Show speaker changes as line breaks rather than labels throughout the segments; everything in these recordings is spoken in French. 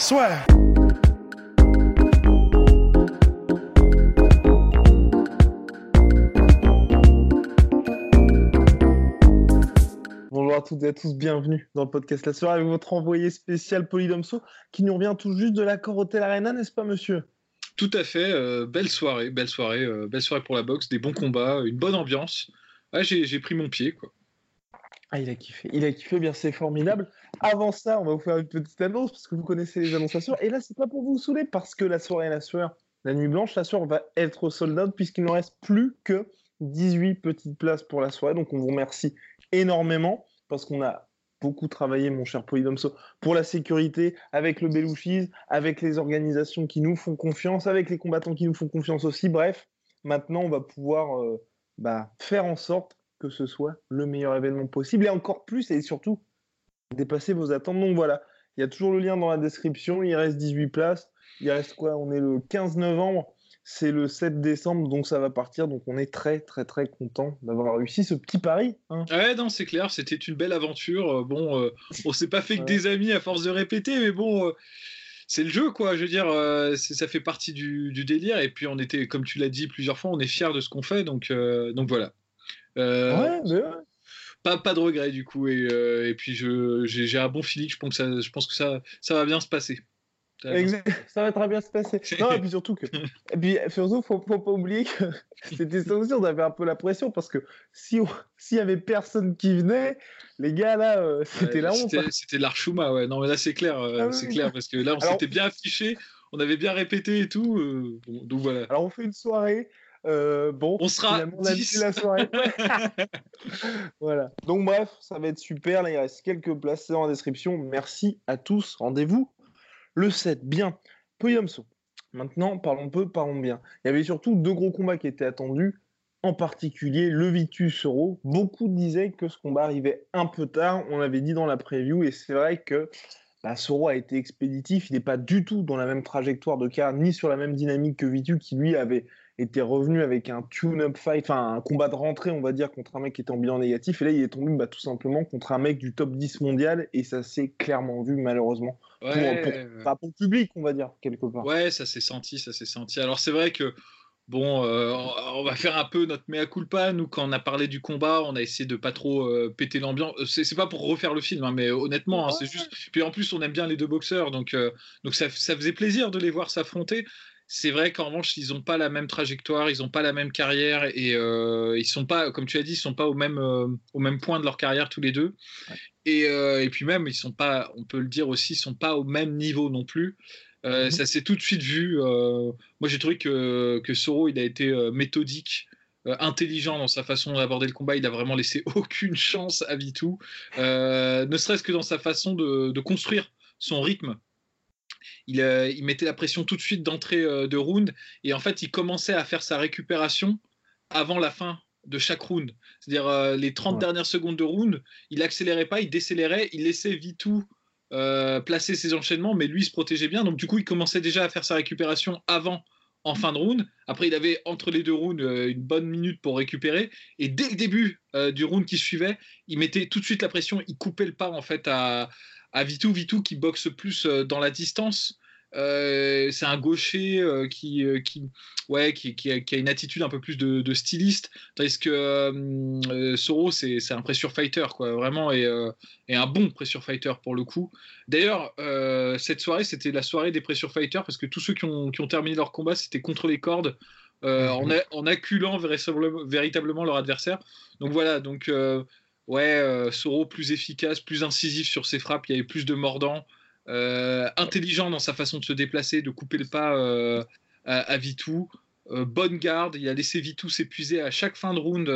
Soit. Bonjour à toutes et à tous, bienvenue dans le podcast La Soirée avec votre envoyé spécial Polydomso qui nous revient tout juste de l'accord Hotel Arena, n'est-ce pas monsieur?
Tout à fait, euh, belle soirée, belle soirée, euh, belle soirée pour la boxe, des bons combats, une bonne ambiance. Ouais, j'ai j'ai pris mon pied, quoi.
Ah, il a kiffé, il a kiffé, bien c'est formidable. Avant ça, on va vous faire une petite annonce parce que vous connaissez les annonciations. Et là, c'est pas pour vous saouler parce que la soirée est la sueur, la nuit blanche, la sueur va être sold out puisqu'il ne reste plus que 18 petites places pour la soirée. Donc, on vous remercie énormément parce qu'on a beaucoup travaillé, mon cher Polydomso, pour la sécurité, avec le Belouchis, avec les organisations qui nous font confiance, avec les combattants qui nous font confiance aussi. Bref, maintenant, on va pouvoir euh, bah, faire en sorte que ce soit le meilleur événement possible et encore plus et surtout dépasser vos attentes. Donc voilà, il y a toujours le lien dans la description. Il reste 18 places. Il reste quoi? On est le 15 novembre. C'est le 7 décembre, donc ça va partir. Donc on est très très très content d'avoir réussi ce petit pari. hein.
Ouais, non, c'est clair, c'était une belle aventure. Euh, Bon, euh, on s'est pas fait que des amis à force de répéter, mais bon, euh, c'est le jeu, quoi. Je veux dire, euh, ça fait partie du, du délire. Et puis, on était, comme tu l'as dit plusieurs fois, on est fiers de ce qu'on fait, donc, euh, donc voilà. Euh,
Ouais, mais ouais.
pas, pas de regret, du coup. Et, euh, et puis, j'ai un bon feeling. Je pense que ça, je pense que ça, ça va bien se passer. Ça va bien se-
Exact. Ça va très bien se passer. Non, et puis surtout que. Et puis surtout, faut, faut pas oublier que c'était ça aussi, on avait un peu la pression parce que si on- s'il y avait personne qui venait, les gars là, euh, c'était
Ouais,
la honte.
C'était c'était l'Archuma, ouais. Non, mais là, c'est clair. euh,
Ah
c'est
oui.
clair, parce que là, on s'était bien affiché, on avait bien répété et tout. bon, donc voilà.
Alors on fait une soirée. Euh, bon,
On sera
finalement, on a
10.
mis la soirée. Ouais. voilà. Donc bref, ça va être super. Là, il reste quelques places dans la description. Merci à tous. Rendez-vous le 7. Bien. Polydomso. Maintenant, parlons peu, parlons bien. Il y avait surtout deux gros combats qui étaient attendus. En particulier, le Vitus Soro. Beaucoup disaient que ce combat arrivait un peu tard. On l'avait dit dans la preview. Et c'est vrai que bah, Soro a été expéditif. Il n'est pas du tout dans la même trajectoire de car, ni sur la même dynamique que Vitu, qui lui avait était revenu avec un tune-up fight, enfin un combat de rentrée, on va dire, contre un mec qui était en bilan négatif. Et là, il est tombé bah, tout simplement contre un mec du top 10 mondial. Et ça s'est clairement vu, malheureusement, pour,
Ouais,
pour, enfin, pour le public, on va dire, quelque part.
ouais, ça s'est senti, ça s'est senti. Alors c'est vrai que bon, euh, on va faire un peu notre mea culpa. Nous, quand on a parlé du combat, on a essayé de pas trop euh, péter l'ambiance. Euh, C'est c'est pas pour refaire le film, hein, mais honnêtement, hein, c'est juste. Puis en plus, on aime bien les deux boxeurs, donc euh, donc ça, ça faisait plaisir de les voir s'affronter. C'est vrai qu'en revanche, ils n'ont pas la même trajectoire, ils n'ont pas la même carrière et euh, ils sont pas, comme tu as dit, ils sont pas au même euh, au même point de leur carrière tous les deux. Et, euh, et puis même, ils sont pas, on peut le dire aussi, ils sont pas au même niveau non plus. Euh,
Mhm.
Ça s'est tout de suite vu. moi, j'ai trouvé que, que Soro, il a été méthodique, intelligent dans sa façon d'aborder le combat. Il a vraiment laissé aucune chance à Vitou, euh, ne serait-ce que dans sa façon de, de construire son rythme. Il, euh, il mettait la pression tout de suite d'entrée euh, de round et en fait, il commençait à faire sa récupération avant la fin de chaque round. C'est-à-dire euh, les 30
Ouais.
dernières secondes de round, il accélérait pas, il décélérait, il laissait Vitou placer ses enchaînements, mais lui il se protégeait bien. Donc du coup, il commençait déjà à faire sa récupération avant, en fin de round. Après, il avait entre les deux rounds une bonne minute pour récupérer. Et dès le début euh, du round qui suivait, il mettait tout de suite la pression, il coupait le pas en fait à, à Vitou. Vitou qui boxe plus euh, dans la distance. Euh, c'est un gaucher euh, qui, euh, qui, ouais, qui, qui a, qui a une attitude un peu plus de, de styliste, tandis que Soro, c'est un pressure fighter, quoi, vraiment, et, et un bon pressure fighter pour le coup. D'ailleurs, cette soirée, c'était la soirée des pressure fighters, parce que tous ceux qui ont, terminé leur combat, c'était contre les cordes, euh, en, a- en acculant véritablement, leur adversaire. Donc voilà, donc ouais, euh, Soro plus efficace, plus incisif sur ses frappes, il y avait plus de mordants, euh, intelligent dans sa façon de se déplacer, de couper le pas euh, à, Vitou. Bonne garde, il a laissé Vitou s'épuiser à chaque fin de round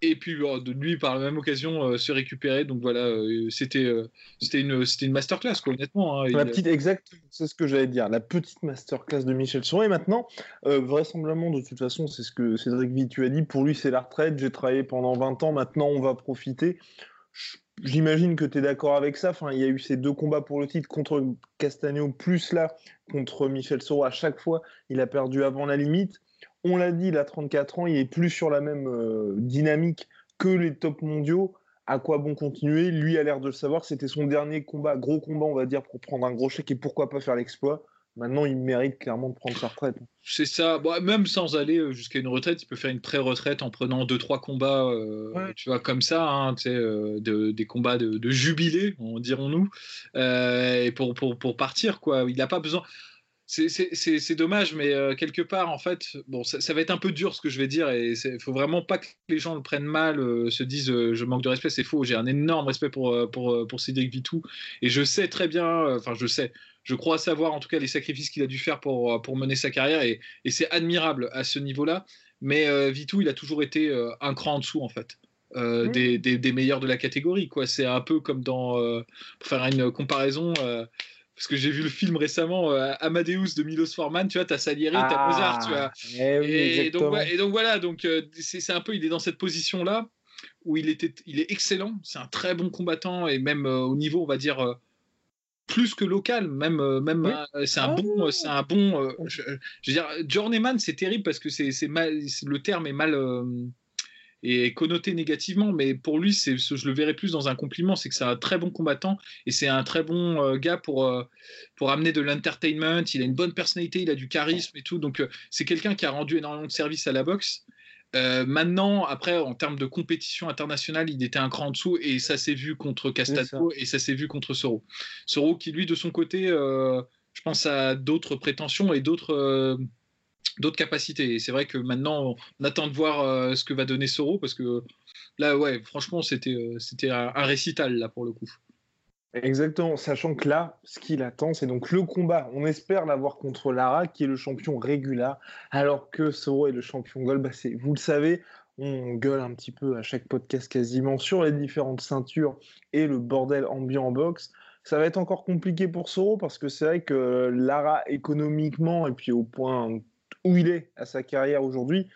et puis de lui par la même occasion euh, se récupérer donc voilà euh, c'était euh, c'était une c'était une masterclass quoi honnêtement hein,
la petite exact c'est ce que j'allais dire la petite masterclass de Michel Soro et maintenant vraisemblablement de toute façon c'est ce que Cédric Vitu a dit pour lui c'est la retraite j'ai travaillé pendant 20 ans maintenant on va profiter J'imagine que tu es d'accord avec ça. Enfin, il y a eu ces deux combats pour le titre contre Castagno, plus là contre Michel Soro. À chaque fois, il a perdu avant la limite. On l'a dit, il a 34 ans, il est plus sur la même euh, dynamique que les top mondiaux. À quoi bon continuer? Lui a l'air de le savoir. C'était son dernier combat, gros combat, on va dire, pour prendre un gros chèque et pourquoi pas faire l'exploit. Maintenant, il mérite clairement de prendre sa retraite.
C'est ça. Bon, même sans aller euh, jusqu'à une retraite, il peut faire une pré-retraite en prenant deux trois combats, euh, tu vois, comme ça, hein, des combats de, jubilé, dirons-nous, et pour, pour, pour, partir, quoi. Il n'a pas besoin c'est dommage, mais euh, quelque part, en fait, bon, ça, va être un peu dur ce que je vais dire, et il faut vraiment pas que les gens le prennent mal, euh, se disent euh, je manque de respect, c'est faux. J'ai un énorme respect pour, pour, pour Cédric Vitou, et je sais très bien, enfin, je sais, je crois savoir en tout cas les sacrifices qu'il a dû faire pour, pour mener sa carrière, et, et c'est admirable à ce niveau-là. Mais Vitou, il a toujours été un cran en dessous, en fait. des, des, des, meilleurs de la catégorie, quoi. C'est un peu comme dans, pour faire une comparaison, parce que j'ai vu le film récemment euh, Amadeus de Milos Forman, tu vois, t'as Salieri, t'as ah, Mozart, tu vois.
Eh
et, donc, et, donc, voilà, donc euh, c'est un peu, il est dans cette position là où il était, il est excellent, c'est un très bon combattant et même euh, au niveau, on va dire plus que local, même, même c'est un, bon, c'est un bon, je, je, veux dire, Journeyman, c'est terrible parce que c'est le terme est mal et connoté négativement, mais pour lui, c'est, je le verrais plus dans un compliment, c'est que c'est un très bon combattant et c'est un très bon euh, gars pour, euh, pour amener de l'entertainment. Il a une bonne personnalité, il a du charisme et tout, donc euh, c'est quelqu'un qui a rendu énormément de service à la boxe. maintenant, après, en termes de compétition internationale, il était un cran en dessous et ça s'est vu contre Castato et ça s'est vu contre Soro. Soro qui, lui, de son côté, je pense à d'autres prétentions et d'autres d'autres capacités. Et c'est vrai que maintenant, on attend de voir euh, ce que va donner Soro, parce que là, ouais, franchement, c'était euh, c'était un, récital, là, pour le coup.
Exactement, sachant que là, ce qu'il attend, c'est donc le combat. On espère l'avoir contre Lara, qui est le champion régulier, alors que Soro est le champion gold. Bah, vous le savez, on gueule un petit peu à chaque podcast quasiment sur les différentes ceintures et le bordel ambiant en boxe. Ça va être encore compliqué pour Soro parce que c'est vrai que Lara économiquement et puis au point où il est à sa carrière aujourd'hui,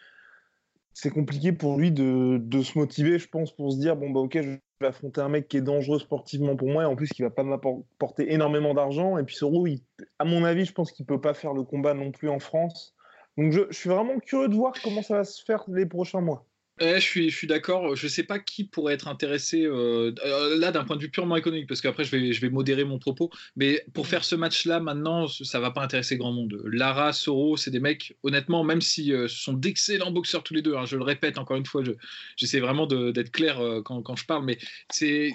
c'est compliqué pour lui de, se motiver, je pense, pour se dire bon, bah ok, je vais affronter un mec qui est dangereux sportivement pour moi et en plus qui va pas m'apporter énormément d'argent. Et puis Soro, à mon avis, je pense qu'il peut pas faire le combat non plus en France. Donc je suis vraiment curieux de voir comment ça va se faire les prochains mois
je suis, je suis d'accord. Je ne sais pas qui pourrait être intéressé euh, euh, là d'un point de vue purement économique, parce qu'après je vais, je vais modérer mon propos. Mais pour faire ce match-là, maintenant, ça va pas intéresser grand monde. Lara, Soro, c'est des mecs, honnêtement, même si euh, ce sont d'excellents boxeurs tous les deux, hein, je le répète encore une fois, j'essaie vraiment d'être clair quand, quand, je parle, mais c'est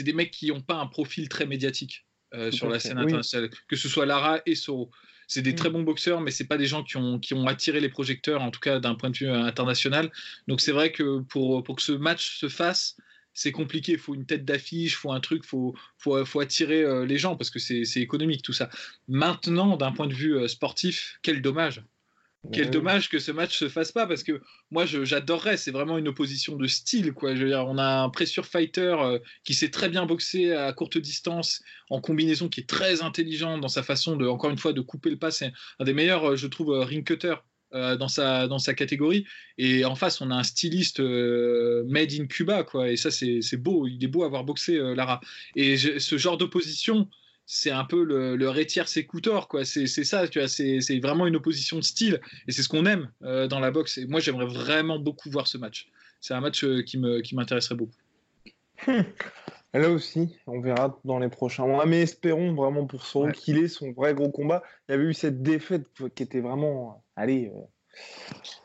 des mecs qui n'ont pas un profil très médiatique sur la scène internationale, que ce soit Lara et Soro. C'est des très mm. bons boxeurs, mais c'est pas des gens qui ont, qui ont attiré les projecteurs, en tout cas d'un point de vue euh, international. Donc c'est vrai que pour, pour que ce match se fasse, c'est compliqué. Il faut une tête d'affiche, il faut un truc, il faut, faut, faut, attirer euh, les gens parce que c'est économique tout ça. Maintenant, d'un point de vue euh, sportif, quel dommage. Quel dommage que ce match se fasse pas parce que moi j'adorerais, c'est vraiment une opposition de style quoi. Je veux dire, on a un pressure fighter euh, qui sait très bien boxer à courte distance en combinaison qui est très intelligent dans sa façon de encore une fois de couper le pas, c'est un des meilleurs euh, je trouve euh, ring cutter dans sa dans sa catégorie. Et en face on a un styliste made in Cuba quoi. Et ça c'est beau, il est beau avoir boxé Lara. Et ce genre d'opposition c'est un peu le, le rétière sécoutor, quoi. C'est ça, tu vois, c'est vraiment une opposition de style, et c'est ce qu'on aime euh, dans la boxe. Et moi, j'aimerais vraiment beaucoup voir ce match. C'est un match euh, qui m'intéresserait beaucoup.
Là aussi, on verra dans les prochains mois. Mais espérons vraiment pour son qu'il ait son vrai gros combat. Il y avait eu cette défaite qui était vraiment, allez, euh,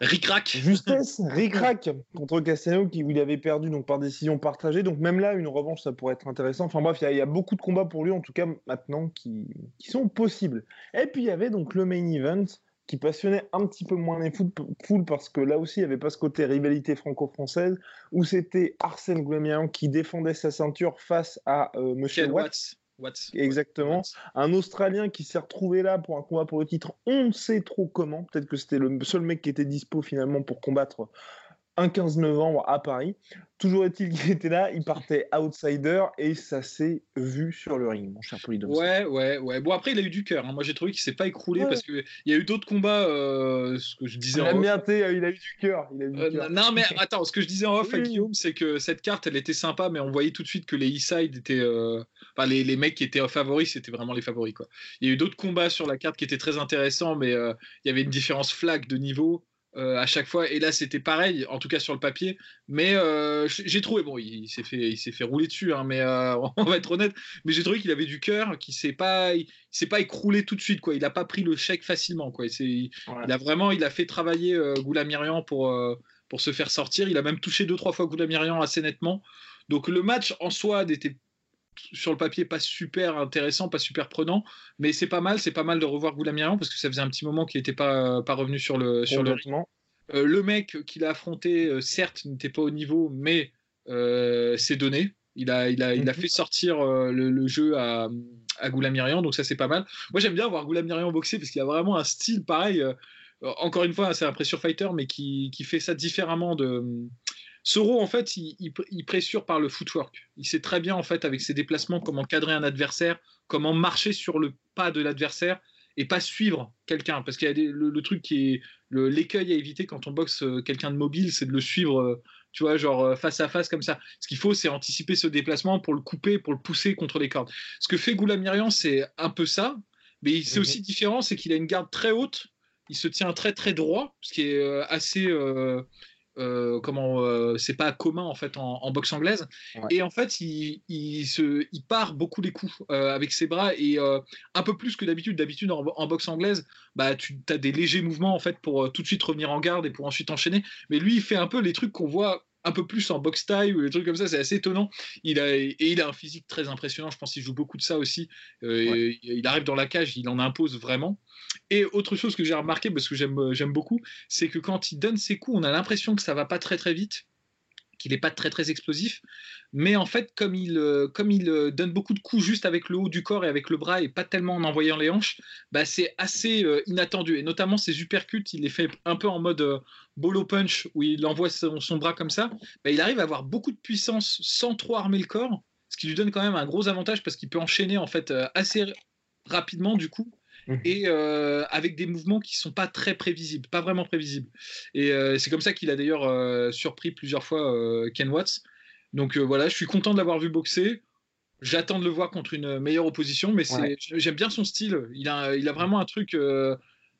Ric-rac.
Justesse, ric-rac contre Castellano qui il avait perdu donc par décision partagée. Donc même là, une revanche, ça pourrait être intéressant. Enfin bref, il y, a beaucoup de combats pour lui en tout cas maintenant qui, sont possibles. Et puis il y avait donc le main event qui passionnait un petit peu moins les foules parce que là aussi il n'y avait pas ce côté rivalité franco-française où c'était Arsène Goulamirian qui défendait sa ceinture face à euh, Monsieur Watts. Exactement. Un Australien qui s'est retrouvé là pour un combat pour le titre, on ne sait trop comment. Peut-être que c'était le seul mec qui était dispo finalement pour combattre un 15 novembre à Paris. Toujours est-il qu'il était là, il partait outsider et ça s'est vu sur le ring, mon cher Polydome.
Ouais, ouais, ouais. Bon, après, il a eu du cœur. Hein. Moi, j'ai trouvé qu'il s'est pas écroulé parce qu'il y a eu d'autres combats, euh, ce que je disais
en off. Euh, il a eu du cœur.
Euh, non, mais attends, ce que je disais en off à Guillaume, c'est que cette carte, elle était sympa, mais on voyait tout de suite que les E-Side étaient. Enfin, les, les, mecs qui étaient favoris, c'était vraiment les favoris, quoi. Il y a eu d'autres combats sur la carte qui étaient très intéressants, mais il y avait une différence flag de niveau. Euh, à chaque fois. Et là, c'était pareil, en tout cas sur le papier. Mais euh, j'ai trouvé, bon, il, s'est fait, il s'est fait rouler dessus, hein, mais euh, on va être honnête. Mais j'ai trouvé qu'il avait du cœur, qu'il s'est pas, il, s'est pas écroulé tout de suite, quoi. Il n'a pas pris le chèque facilement, quoi. Il, il, a vraiment, il a fait travailler Goulamirian pour pour se faire sortir. Il a même touché deux trois fois Goulamirian assez nettement. Donc le match en soi n'était sur le papier pas super intéressant, pas super prenant, mais c'est pas mal, c'est pas mal de revoir Goulamirian parce que ça faisait un petit moment qu'il n'était pas, pas revenu sur le sur le euh, le mec qu'il a affronté, euh, certes, n'était pas au niveau, mais euh, c'est donné. Il a, il, a, il a mhm. fait sortir le, jeu à, à Goulamirian, donc ça c'est pas mal. Moi j'aime bien voir Goulamirian boxer parce qu'il a vraiment un style pareil. encore une fois, c'est un pressure fighter, mais qui, qui, fait ça différemment de, Soro, en fait, il, il, pressure par le footwork. Il sait très bien, en fait, avec ses déplacements, comment cadrer un adversaire, comment marcher sur le pas de l'adversaire et pas suivre quelqu'un. Parce qu'il y a le, truc qui est l'écueil à éviter quand on boxe euh, quelqu'un de mobile, c'est de le suivre, euh, tu vois, genre euh, face à face comme ça. Ce qu'il faut, c'est anticiper ce déplacement pour le couper, pour le pousser contre les cordes. Ce que fait Goulamirian, c'est un peu ça, mais c'est mhm. aussi différent, c'est qu'il a une garde très haute, il se tient très très droit, ce qui est assez euh, comment euh, c'est pas commun en fait en, boxe anglaise. Et en fait il, se, il part beaucoup les coups euh, avec ses bras et un peu plus que d'habitude. D'habitude en, boxe anglaise bah tu as des légers mouvements en fait pour tout de suite revenir en garde et pour ensuite enchaîner. Mais lui il fait un peu les trucs qu'on voit un peu plus en boxe taille ou des trucs comme ça, c'est assez étonnant. Il a, et il a un physique très impressionnant, je pense qu'il joue beaucoup de ça aussi. Il arrive dans la cage, il en impose vraiment. Et autre chose que j'ai remarqué, parce que j'aime, beaucoup, c'est que quand il donne ses coups, on a l'impression que ça va pas très très vite, qu'il n'est pas très très explosif. Mais en fait, comme il, euh, comme il euh, donne beaucoup de coups juste avec le haut du corps et avec le bras et pas tellement en envoyant les hanches, bah c'est assez euh, inattendu. Et notamment ses uppercuts, il les fait un peu en mode bolo punch, où il envoie son, bras comme ça. Bah, il arrive à avoir beaucoup de puissance sans trop armer le corps, ce qui lui donne quand même un gros avantage parce qu'il peut enchaîner en fait assez rapidement du coup Mmh. et euh, avec des mouvements qui sont pas très prévisibles, pas vraiment prévisibles. Et euh, c'est comme ça qu'il a d'ailleurs euh, surpris plusieurs fois Ken Watts. Donc voilà, je suis content de l'avoir vu boxer. J'attends de le voir contre une meilleure opposition, mais j'aime bien son style. Il a, il a vraiment un truc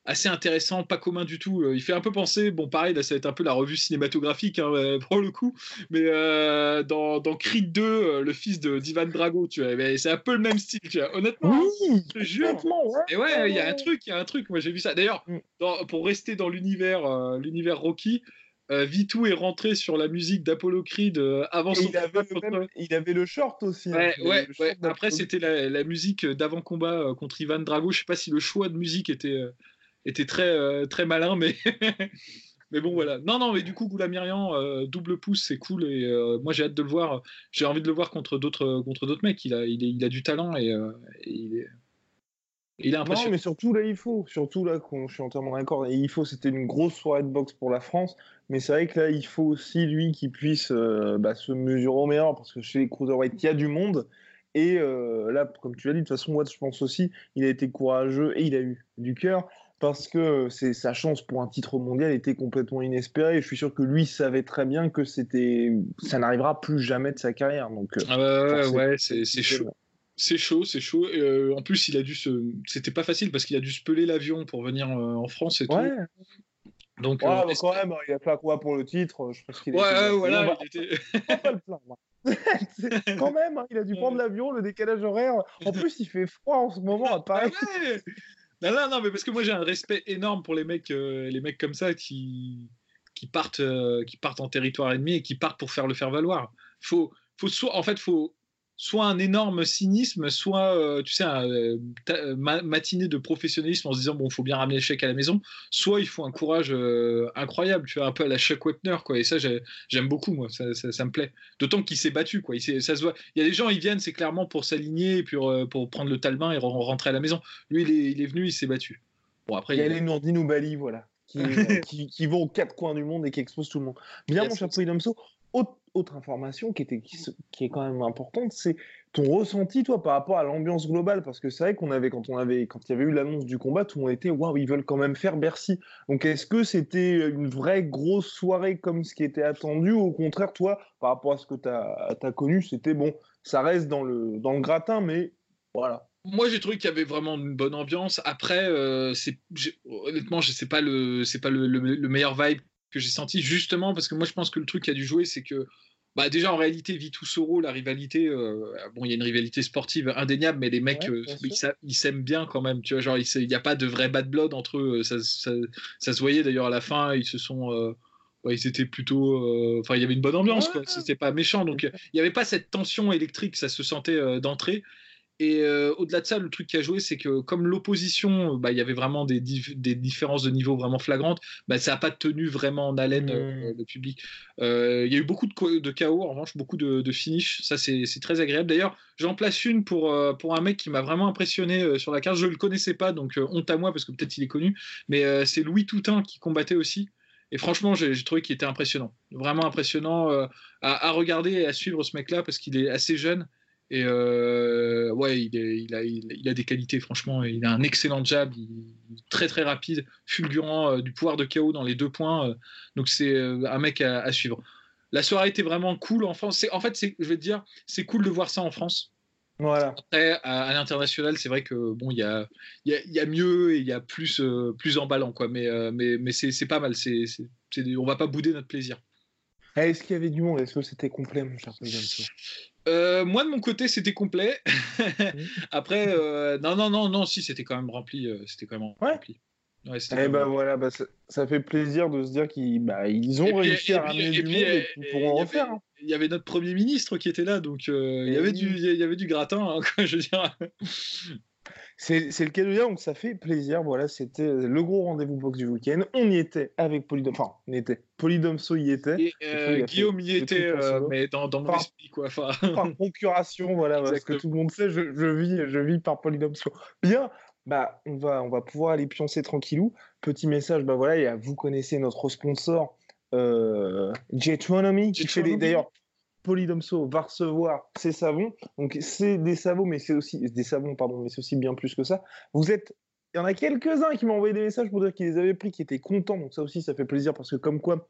assez intéressant, pas commun du tout. Euh, il fait un peu penser, bon pareil, là ça va être un peu la revue cinématographique hein, euh, pour le coup, mais euh, dans, dans, Creed 2, le fils de d'Ivan Drago, tu vois, c'est un peu le même style, tu vois. Honnêtement,
oui, je jure. Ouais.
Et ouais, il y a un truc, il y a un truc. Moi j'ai vu ça. D'ailleurs, mm. pour rester dans l'univers, l'univers Rocky. V2 est rentré sur la musique d'Apollo Creed avant son
il avait, le il avait le short aussi.
Hein, ouais, ouais, Après, c'était la, la, musique d'avant combat contre Ivan Drago. Je sais pas si le choix de musique était, était très, euh, très malin, mais. mais bon, voilà. Non, non, mais du coup, Goulamirian, euh, double pouce, c'est cool. Et euh, moi, j'ai hâte de le voir. J'ai envie de le voir contre d'autres, contre d'autres mecs. Il a, il, il, a du talent et, il est. Il impressionnant.
Non, mais surtout là, il faut. Surtout là, je suis entièrement d'accord. Et il faut, c'était une grosse soirée de boxe pour la France. Mais c'est vrai que là, il faut aussi, lui, qui puisse bah, se mesurer au meilleur. Parce que chez les Cruiserweight, il y a du monde. Et là, comme tu l'as dit, de toute façon, moi, je pense aussi, il a été courageux et il a eu du cœur parce que sa chance pour un titre mondial était complètement inespérée. Je suis sûr que lui savait très bien que c'était, ça n'arrivera plus jamais de sa carrière. Donc,
euh, ah ouais, c'est chaud. C'est chaud, c'est chaud. Euh, en plus, il a dû se. C'était pas facile parce qu'il a dû se peler l'avion pour venir euh, en France et
ouais.
tout.
Donc, ouais, quand même, il a fait quoi pour le titre? Je
pense qu'il Ouais, voilà. Il était...
pas le plaindre. quand même, hein, il a dû prendre l'avion, le décalage horaire. En plus, il fait froid en ce moment à Paris.
Non, non, non, mais parce que moi j'ai un respect énorme pour les mecs, euh, les mecs comme ça qui, qui, partent, euh, qui partent en territoire ennemi et qui partent pour faire le faire valoir. Faut, faut soit, en fait, faut, soit un énorme cynisme, soit, euh, tu sais, un, euh, euh, matinée de professionnalisme en se disant, bon, il faut bien ramener le chèque à la maison, soit il faut un courage incroyable, tu vois, un peu à la Chuck Wepner, quoi. Et ça, j'aime beaucoup, moi, ça, ça, me plaît. D'autant qu'il s'est battu, quoi. Il, ça se voit. Il y a des gens, ils viennent, c'est clairement pour s'aligner, pour, pour prendre le talbin et rentrer à la maison. Lui, il est, il est venu, il s'est battu.
Bon, après, il y a les Nourdine ou Bali, voilà. qui, qui, qui vont aux quatre coins du monde et qui exposent tout le monde. Bien, mon autre, autre information qui, était, qui, est quand même importante, c'est ton ressenti, toi, par rapport à l'ambiance globale. Parce que c'est vrai qu'on avait, quand on avait, quand il y avait eu l'annonce du combat, tout le monde était, waouh, ils veulent quand même faire Bercy. Donc, est-ce que c'était une vraie grosse soirée comme ce qui était attendu ou au contraire, toi, par rapport à ce que tu as, connu, c'était bon, ça reste dans le, dans le gratin, mais voilà.
Moi, j'ai trouvé qu'il y avait vraiment une bonne ambiance. Après, euh, honnêtement, je sais pas le, pas le meilleur vibe que j'ai senti, justement parce que moi, je pense que le truc qui a dû jouer, c'est que, bah, déjà en réalité, Vitou Soro, la rivalité, euh, bon, il y a une rivalité sportive indéniable, mais les mecs,
Ouais,
euh, ils, s'aiment bien quand même. Tu vois, genre, il n'y a pas de vrai bad blood entre eux. Ça, ça, ça se voyait d'ailleurs à la fin, ils se sont. euh, ouais, ils étaient plutôt. Enfin, il y avait une bonne ambiance,
Ouais.
quoi. C'était pas méchant. Donc, il n'y avait pas cette tension électrique, ça se sentait d'entrée. Et euh, au-delà de ça, le truc qui a joué, c'est que comme l'opposition, bah, il y avait vraiment des, dif- des différences de niveau vraiment flagrantes, bah, ça n'a pas tenu vraiment en haleine euh, le public. Euh, Il y a eu beaucoup de, KO, en revanche, beaucoup de, de finish. Ça, c'est très agréable. D'ailleurs, j'en place une pour, pour un mec qui m'a vraiment impressionné sur la carte. Je ne le connaissais pas, donc honte à moi, parce que peut-être il est connu. Mais c'est Louis Toutain qui combattait aussi. Et franchement, j'ai trouvé qu'il était impressionnant. Vraiment impressionnant à, à regarder et à suivre ce mec-là, parce qu'il est assez jeune. Et euh, ouais, il, est- il a, il, a des qualités, franchement. Il a un excellent jab, il, très très rapide, fulgurant, euh, du pouvoir de KO dans les deux points. euh, donc c'est un mec à, à suivre. La soirée était vraiment cool en France. En fait, je vais te dire, c'est cool de voir ça en France.
Voilà.
Après, à, à l'international, c'est vrai que bon, il y a, y, a, y a mieux et il y a plus, plus emballant, quoi. Mais, mais, mais c'est pas mal. C'est, on va pas bouder notre plaisir.
Eh, Est-ce qu'il y avait du monde? Est-ce que c'était complet, mon cher
Euh, moi de mon côté c'était complet. Après euh, non non non non si c'était quand même rempli euh, c'était quand même
Ouais.
rempli. Ouais,
Eh ben
rempli.
voilà, bah, ça, ça fait plaisir de se dire qu'ils bah, ils ont
puis-
réussi à ramener
et
du monde et qu'ils pourront
avait-
hein.
Il y avait notre premier ministre qui était là donc euh, il y
Eh
avait
oui.
du il y avait du gratin hein, quoi, je veux dire.
C'est le cas de dire, donc ça fait plaisir. Voilà, c'était le gros rendez-vous box du week-end. On y était avec Polydomso. Enfin, on y était. Polydomso y était.
Et euh,
fait
Guillaume y était euh, mais dans, dans mon
Par-
esprit quoi. Enfin,
par procuration, voilà, parce que tout le monde sait, je, je vis, je vis par Polydomso. Bien, bah, on va, on va pouvoir aller pioncer tranquillou. Petit message, bah voilà, il y a- vous connaissez notre sponsor, euh, Jetronomy, qui fait d'ailleurs, Polydomso va recevoir ses savons. Donc, c'est des savons, mais c'est aussi des savons, pardon, mais c'est aussi bien plus que ça. Vous êtes, il y en a quelques-uns qui m'ont envoyé des messages pour dire qu'ils les avaient pris, qui étaient contents. Donc, ça aussi, ça fait plaisir parce que, comme quoi,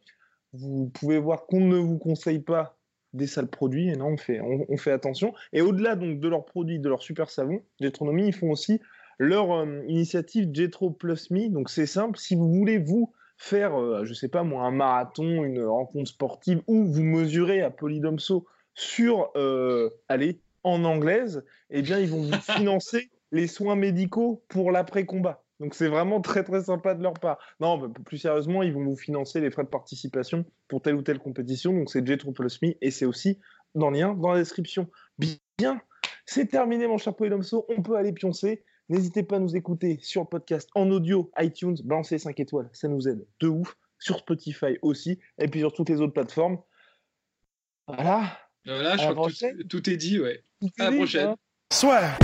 vous pouvez voir qu'on ne vous conseille pas des sales produits. Et non, on fait, on, fait attention. Et au-delà donc de leurs produits, de leurs super savons, Jetronomy, ils font aussi leur euh, initiative Jetro Plus Me. Donc c'est simple, si vous voulez vous faire, euh, je sais pas moi, un marathon, une rencontre sportive, ou vous mesurez à Polydomso sur, euh, allez, en anglaise, eh bien ils vont vous financer les soins médicaux pour l'après-combat. Donc c'est vraiment très très sympa de leur part. Non, bah, plus sérieusement, ils vont vous financer les frais de participation pour telle ou telle compétition. Donc c'est Plus Me et c'est aussi dans le lien dans la description. Bien, c'est terminé mon cher Polydomso, on peut aller pioncer. N'hésitez pas à nous écouter sur le podcast en audio, iTunes, balancez 5 étoiles, ça nous aide de ouf. Sur Spotify aussi, et puis sur toutes les autres plateformes. Voilà.
voilà, je
À la
crois que
prochaine.
tout, tout est dit ouais.
Tout
À la
dit,
prochaine.
hein.
Soit.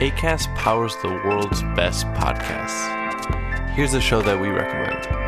ACAST powers the world's best podcasts. Here's a show that we recommend.